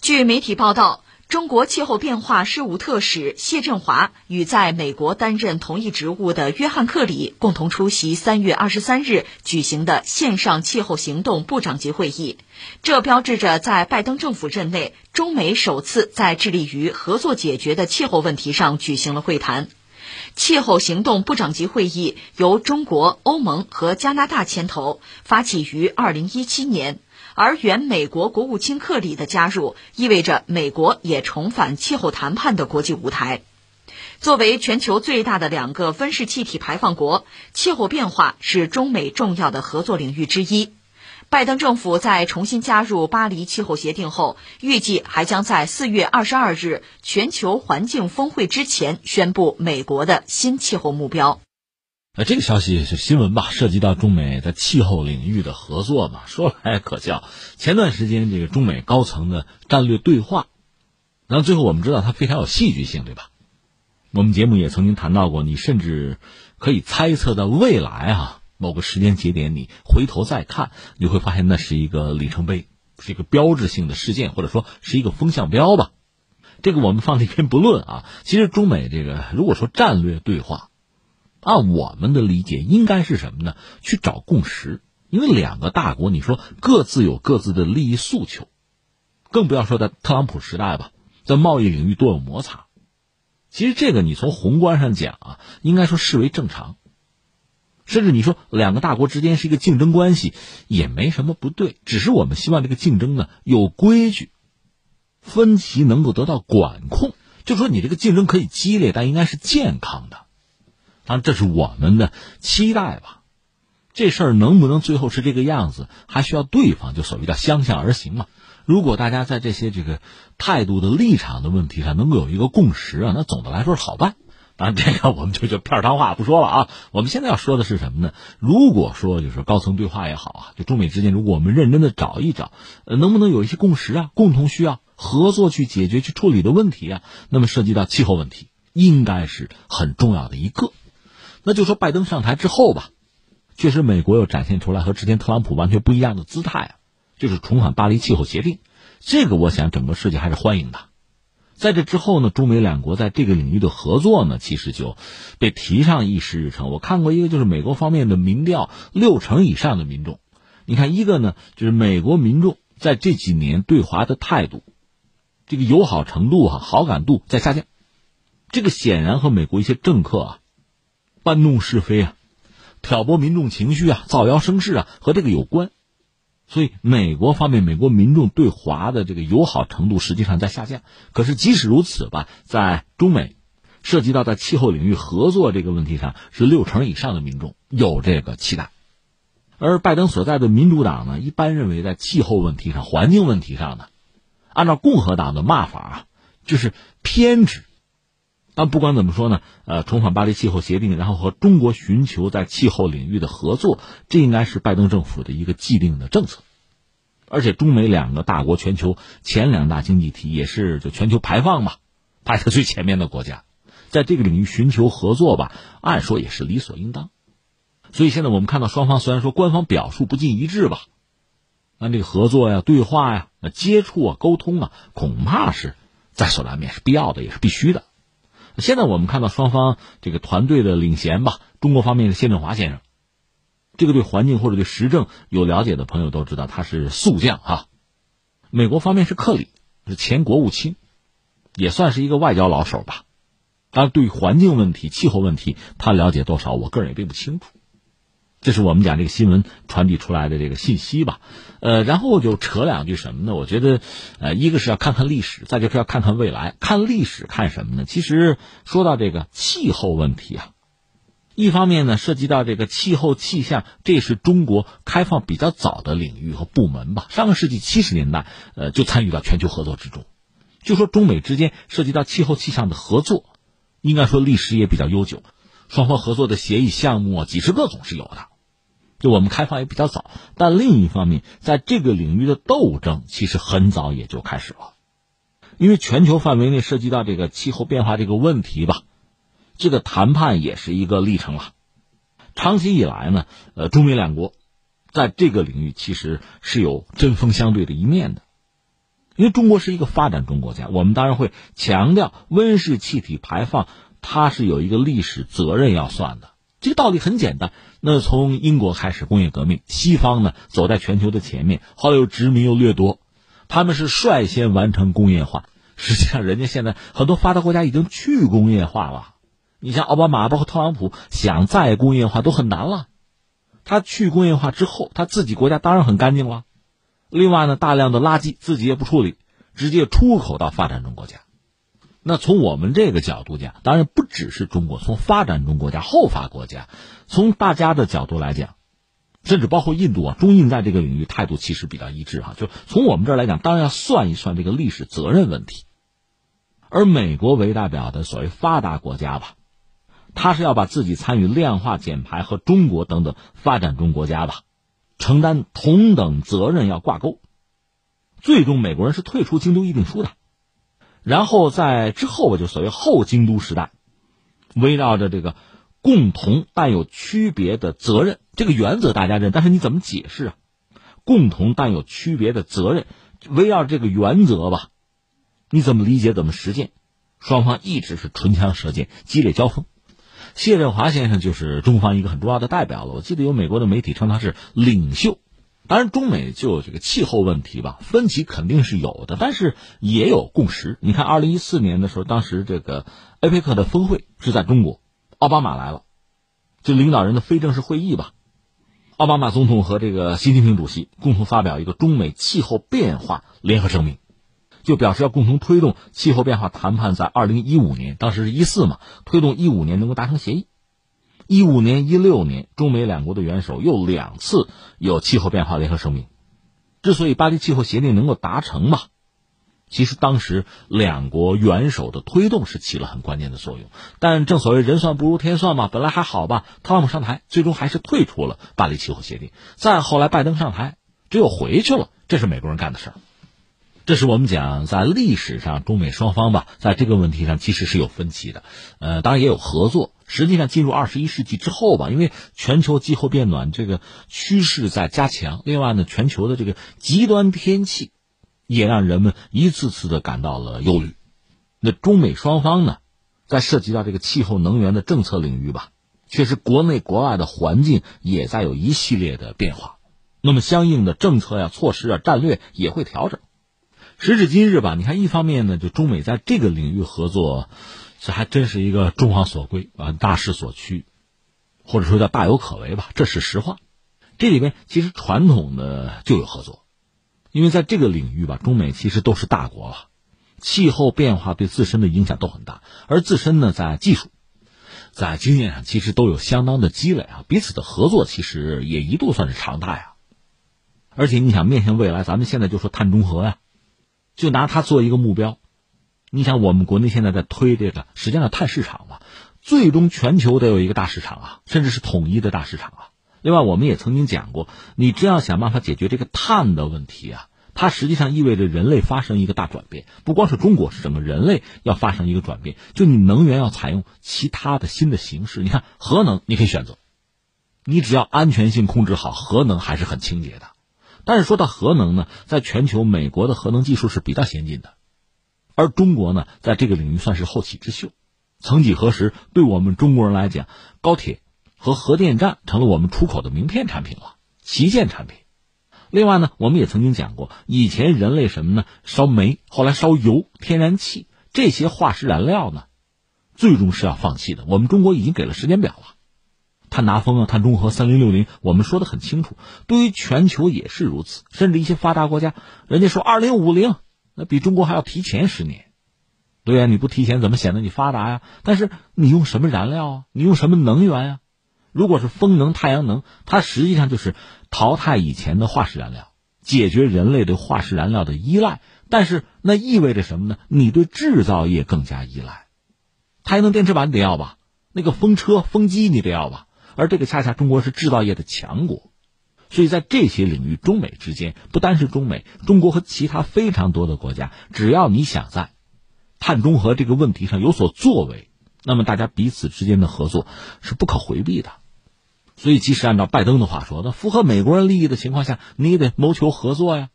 据媒体报道。中国气候变化事务特使谢振华与在美国担任同一职务的约翰克里共同出席三月二十三日举行的线上气候行动部长级会议，这标志着在拜登政府任内，中美首次在致力于合作解决的气候问题上举行了会谈。气候行动部长级会议由中国、欧盟和加拿大牵头，发起于二零一七年。而原美国国务卿克里的加入，意味着美国也重返气候谈判的国际舞台。作为全球最大的两个温室气体排放国，气候变化是中美重要的合作领域之一。拜登政府在重新加入巴黎气候协定后，预计还将在四月二十二日全球环境峰会之前宣布美国的新气候目标。那这个消息是新闻吧？涉及到中美在气候领域的合作嘛？说来可笑，前段时间这个中美高层的战略对话，然后最后我们知道它非常有戏剧性，对吧？我们节目也曾经谈到过，你甚至可以猜测到未来啊某个时间节点，你回头再看，你会发现那是一个里程碑，是一个标志性的事件，或者说是一个风向标吧。这个我们放一边不论啊。其实中美这个如果说战略对话。按我们的理解，应该是什么呢？去找共识，因为两个大国，你说各自有各自的利益诉求，更不要说在特朗普时代吧，在贸易领域多有摩擦。其实这个你从宏观上讲啊，应该说视为正常，甚至你说两个大国之间是一个竞争关系，也没什么不对。只是我们希望这个竞争呢有规矩，分歧能够得到管控，就说你这个竞争可以激烈，但应该是健康的。当然，这是我们的期待吧。这事儿能不能最后是这个样子，还需要对方就所谓叫相向而行嘛。如果大家在这些这个态度的立场的问题上能够有一个共识啊，那总的来说是好办。啊，这个我们就就片儿汤话不说了啊。我们现在要说的是什么呢？如果说就是高层对话也好啊，就中美之间，如果我们认真的找一找，呃，能不能有一些共识啊，共同需要合作去解决、去处理的问题啊？那么涉及到气候问题，应该是很重要的一个。那就说拜登上台之后吧，确实美国又展现出来和之前特朗普完全不一样的姿态啊，就是重返巴黎气候协定，这个我想整个世界还是欢迎的。在这之后呢，中美两国在这个领域的合作呢，其实就被提上议事日程。我看过一个，就是美国方面的民调，六成以上的民众，你看一个呢，就是美国民众在这几年对华的态度，这个友好程度哈，好感度在下降，这个显然和美国一些政客啊。搬弄是非啊，挑拨民众情绪啊，造谣生事啊，和这个有关。所以，美国方面，美国民众对华的这个友好程度实际上在下降。可是，即使如此吧，在中美涉及到在气候领域合作这个问题上，是六成以上的民众有这个期待。而拜登所在的民主党呢，一般认为在气候问题上、环境问题上呢，按照共和党的骂法啊，就是偏执。但不管怎么说呢，呃，重返巴黎气候协定，然后和中国寻求在气候领域的合作，这应该是拜登政府的一个既定的政策。而且中美两个大国，全球前两大经济体，也是就全球排放嘛排在最前面的国家，在这个领域寻求合作吧，按说也是理所应当。所以现在我们看到双方虽然说官方表述不尽一致吧，那这个合作呀、对话呀、接触啊、沟通啊，恐怕是在所难免，是必要的，也是必须的。现在我们看到双方这个团队的领衔吧，中国方面是谢振华先生，这个对环境或者对时政有了解的朋友都知道他是速将哈。美国方面是克里，是前国务卿，也算是一个外交老手吧。当然，对环境问题、气候问题，他了解多少，我个人也并不清楚。这是我们讲这个新闻传递出来的这个信息吧，呃，然后就扯两句什么呢？我觉得，呃，一个是要看看历史，再就是要看看未来。看历史看什么呢？其实说到这个气候问题啊，一方面呢涉及到这个气候气象，这是中国开放比较早的领域和部门吧。上个世纪七十年代，呃，就参与到全球合作之中。就说中美之间涉及到气候气象的合作，应该说历史也比较悠久，双方合作的协议项目啊，几十个总是有的。就我们开放也比较早，但另一方面，在这个领域的斗争其实很早也就开始了，因为全球范围内涉及到这个气候变化这个问题吧，这个谈判也是一个历程了。长期以来呢，呃，中美两国在这个领域其实是有针锋相对的一面的。因为中国是一个发展中国家，我们当然会强调温室气体排放，它是有一个历史责任要算的。这个道理很简单。那从英国开始工业革命，西方呢走在全球的前面，后来又殖民又掠夺，他们是率先完成工业化。实际上，人家现在很多发达国家已经去工业化了。你像奥巴马包括特朗普想再工业化都很难了。他去工业化之后，他自己国家当然很干净了。另外呢，大量的垃圾自己也不处理，直接出口到发展中国家。那从我们这个角度讲，当然不只是中国，从发展中国家、后发国家，从大家的角度来讲，甚至包括印度啊，中印在这个领域态度其实比较一致哈。就从我们这儿来讲，当然要算一算这个历史责任问题。而美国为代表的所谓发达国家吧，他是要把自己参与量化减排和中国等等发展中国家吧，承担同等责任要挂钩。最终，美国人是退出京都议定书的。然后在之后吧，就所谓后京都时代，围绕着这个共同但有区别的责任这个原则大家认，但是你怎么解释啊？共同但有区别的责任，围绕这个原则吧，你怎么理解？怎么实践？双方一直是唇枪舌剑，激烈交锋。谢振华先生就是中方一个很重要的代表了。我记得有美国的媒体称他是领袖。当然，中美就这个气候问题吧，分歧肯定是有的，但是也有共识。你看，二零一四年的时候，当时这个 APEC 的峰会是在中国，奥巴马来了，就领导人的非正式会议吧。奥巴马总统和这个习近平主席共同发表一个中美气候变化联合声明，就表示要共同推动气候变化谈判在二零一五年，当时是一四嘛，推动一五年能够达成协议。一五年、一六年，中美两国的元首又两次有气候变化联合声明。之所以巴黎气候协定能够达成嘛，其实当时两国元首的推动是起了很关键的作用。但正所谓人算不如天算嘛，本来还好吧，特朗普上台，最终还是退出了巴黎气候协定。再后来拜登上台，只有回去了，这是美国人干的事儿。这是我们讲在历史上中美双方吧，在这个问题上其实是有分歧的，呃，当然也有合作。实际上，进入二十一世纪之后吧，因为全球气候变暖这个趋势在加强，另外呢，全球的这个极端天气也让人们一次次的感到了忧虑。那中美双方呢，在涉及到这个气候能源的政策领域吧，确实国内国外的环境也在有一系列的变化，那么相应的政策呀、措施啊、战略也会调整。时至今日吧，你看，一方面呢，就中美在这个领域合作。这还真是一个众望所归啊，大势所趋，或者说叫大有可为吧，这是实话。这里边其实传统的就有合作，因为在这个领域吧，中美其实都是大国了，气候变化对自身的影响都很大，而自身呢，在技术、在经验上其实都有相当的积累啊，彼此的合作其实也一度算是常态啊。而且你想面向未来，咱们现在就说碳中和呀，就拿它做一个目标。你想，我们国内现在在推这个，实际上碳市场嘛，最终全球得有一个大市场啊，甚至是统一的大市场啊。另外，我们也曾经讲过，你真要想办法解决这个碳的问题啊，它实际上意味着人类发生一个大转变，不光是中国，是整个人类要发生一个转变。就你能源要采用其他的新的形式，你看核能你可以选择，你只要安全性控制好，核能还是很清洁的。但是说到核能呢，在全球，美国的核能技术是比较先进的。而中国呢，在这个领域算是后起之秀。曾几何时，对我们中国人来讲，高铁和核电站成了我们出口的名片产品了，旗舰产品。另外呢，我们也曾经讲过，以前人类什么呢？烧煤，后来烧油、天然气这些化石燃料呢，最终是要放弃的。我们中国已经给了时间表了，碳达峰啊，碳中和三零六零，我们说的很清楚。对于全球也是如此，甚至一些发达国家，人家说二零五零。那比中国还要提前十年，对呀，你不提前怎么显得你发达呀？但是你用什么燃料啊？你用什么能源呀？如果是风能、太阳能，它实际上就是淘汰以前的化石燃料，解决人类对化石燃料的依赖。但是那意味着什么呢？你对制造业更加依赖。太阳能电池板你得要吧？那个风车、风机你得要吧？而这个恰恰中国是制造业的强国。所以在这些领域，中美之间不单是中美，中国和其他非常多的国家，只要你想在碳中和这个问题上有所作为，那么大家彼此之间的合作是不可回避的。所以，即使按照拜登的话说，那符合美国人利益的情况下，你也得谋求合作呀。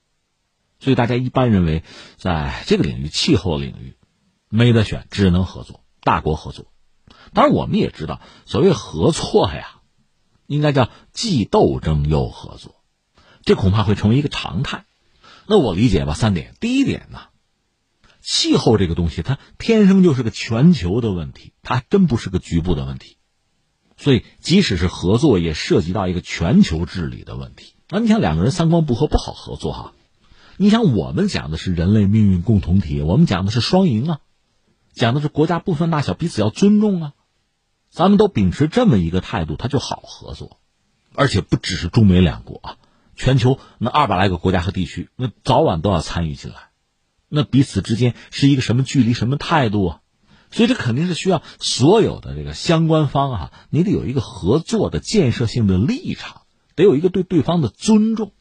所以大家一般认为，在这个领域，气候领域，没得选，只能合作，大国合作。当然，我们也知道，所谓合作呀，应该叫既斗争又合作，这恐怕会成为一个常态。那我理解吧，三点。第一点呢，气候这个东西，它天生就是个全球的问题，它真不是个局部的问题。所以，即使是合作，也涉及到一个全球治理的问题。那你想，两个人三观不合，不好合作哈。你想，我们讲的是人类命运共同体，我们讲的是双赢啊，讲的是国家不分大小，彼此要尊重啊。咱们都秉持这么一个态度，它就好合作，而且不只是中美两国啊，全球那二百来个国家和地区，那早晚都要参与进来。那彼此之间是一个什么距离、什么态度啊？所以这肯定是需要所有的这个相关方啊，你得有一个合作的建设性的立场，得有一个对对方的尊重。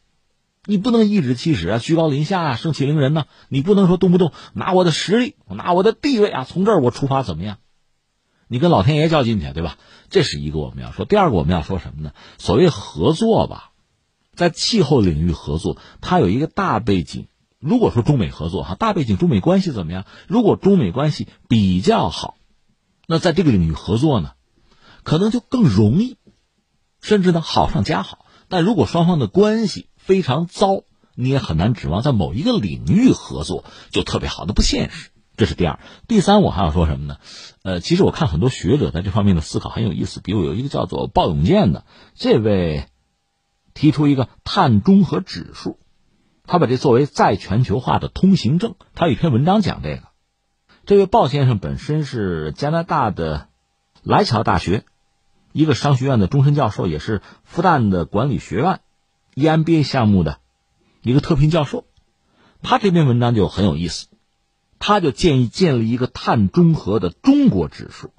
你不能颐指气使啊，居高临下啊，盛气凌人呢。你不能说动不动拿我的实力，拿我的地位啊，从这儿我出发怎么样？你跟老天爷较劲去，对吧？这是一个我们要说。第二个我们要说什么呢？所谓合作吧，在气候领域合作，它有一个大背景。如果说中美合作哈，大背景中美关系怎么样？如果中美关系比较好，那在这个领域合作呢，可能就更容易，甚至呢好上加好。但如果双方的关系非常糟，你也很难指望在某一个领域合作就特别好，那不现实。这是第二。第三，我还要说什么呢？呃，其实我看很多学者在这方面的思考很有意思。比如有一个叫做鲍永健的这位，提出一个碳中和指数。他把这作为再全球化的通行证。他有一篇文章讲这个。这位鲍先生本身是加拿大的莱乔大学一个商学院的终身教授，也是复旦的管理学院 EMBA 项目的一个特聘教授。他这篇文章就很有意思，他就建议建立一个碳中和的中国指数。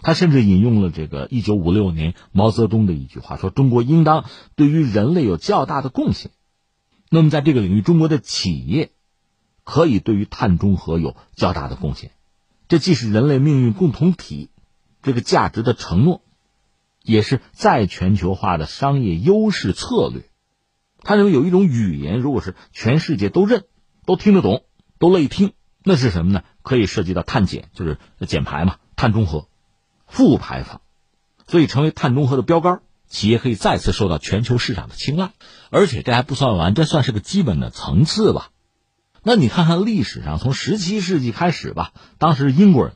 他甚至引用了这个一九五六年毛泽东的一句话，说中国应当对于人类有较大的贡献。那么，在这个领域，中国的企业可以对于碳中和有较大的贡献。这既是人类命运共同体这个价值的承诺，也是再全球化的商业优势策略。他认为有一种语言，如果是全世界都认、都听得懂、都乐意听，那是什么呢？可以涉及到碳减，就是减排嘛，碳中和、负排放，所以成为碳中和的标杆。企业可以再次受到全球市场的青睐，而且这还不算完，这算是个基本的层次吧。那你看看历史上，从十七世纪开始吧，当时英国人，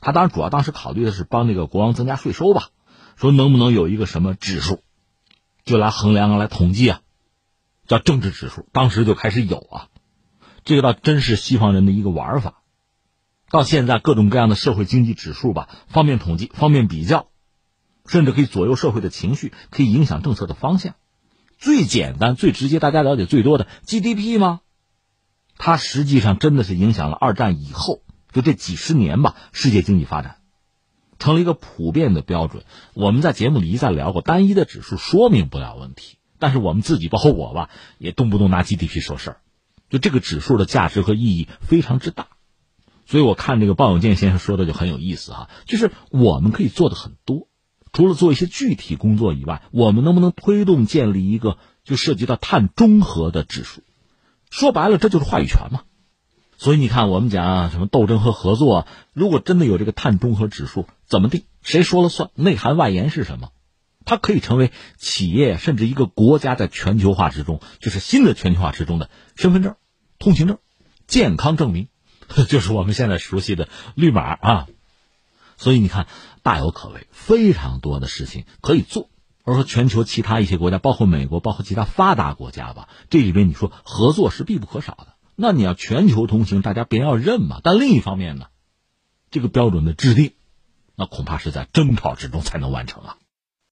他当然主要当时考虑的是帮这个国王增加税收吧，说能不能有一个什么指数，就来衡量来统计啊，叫政治指数。当时就开始有啊，这个倒真是西方人的一个玩法。到现在各种各样的社会经济指数吧，方便统计，方便比较。甚至可以左右社会的情绪，可以影响政策的方向。最简单、最直接，大家了解最多的 GDP 吗？它实际上真的是影响了二战以后就这几十年吧，世界经济发展成了一个普遍的标准。我们在节目里一再聊过，单一的指数说明不了问题，但是我们自己包括我吧，也动不动拿 GDP 说事儿。就这个指数的价值和意义非常之大，所以我看这个鲍永健先生说的就很有意思哈，就是我们可以做的很多。除了做一些具体工作以外，我们能不能推动建立一个就涉及到碳中和的指数？说白了，这就是话语权嘛。所以你看，我们讲什么斗争和合作，如果真的有这个碳中和指数，怎么定？谁说了算？内涵外延是什么？它可以成为企业甚至一个国家在全球化之中，就是新的全球化之中的身份证、通行证、健康证明，就是我们现在熟悉的绿码啊。所以你看。大有可为，非常多的事情可以做。而说全球其他一些国家，包括美国，包括其他发达国家吧，这里边你说合作是必不可少的。那你要全球通行，大家别要认嘛。但另一方面呢，这个标准的制定，那恐怕是在争吵之中才能完成啊。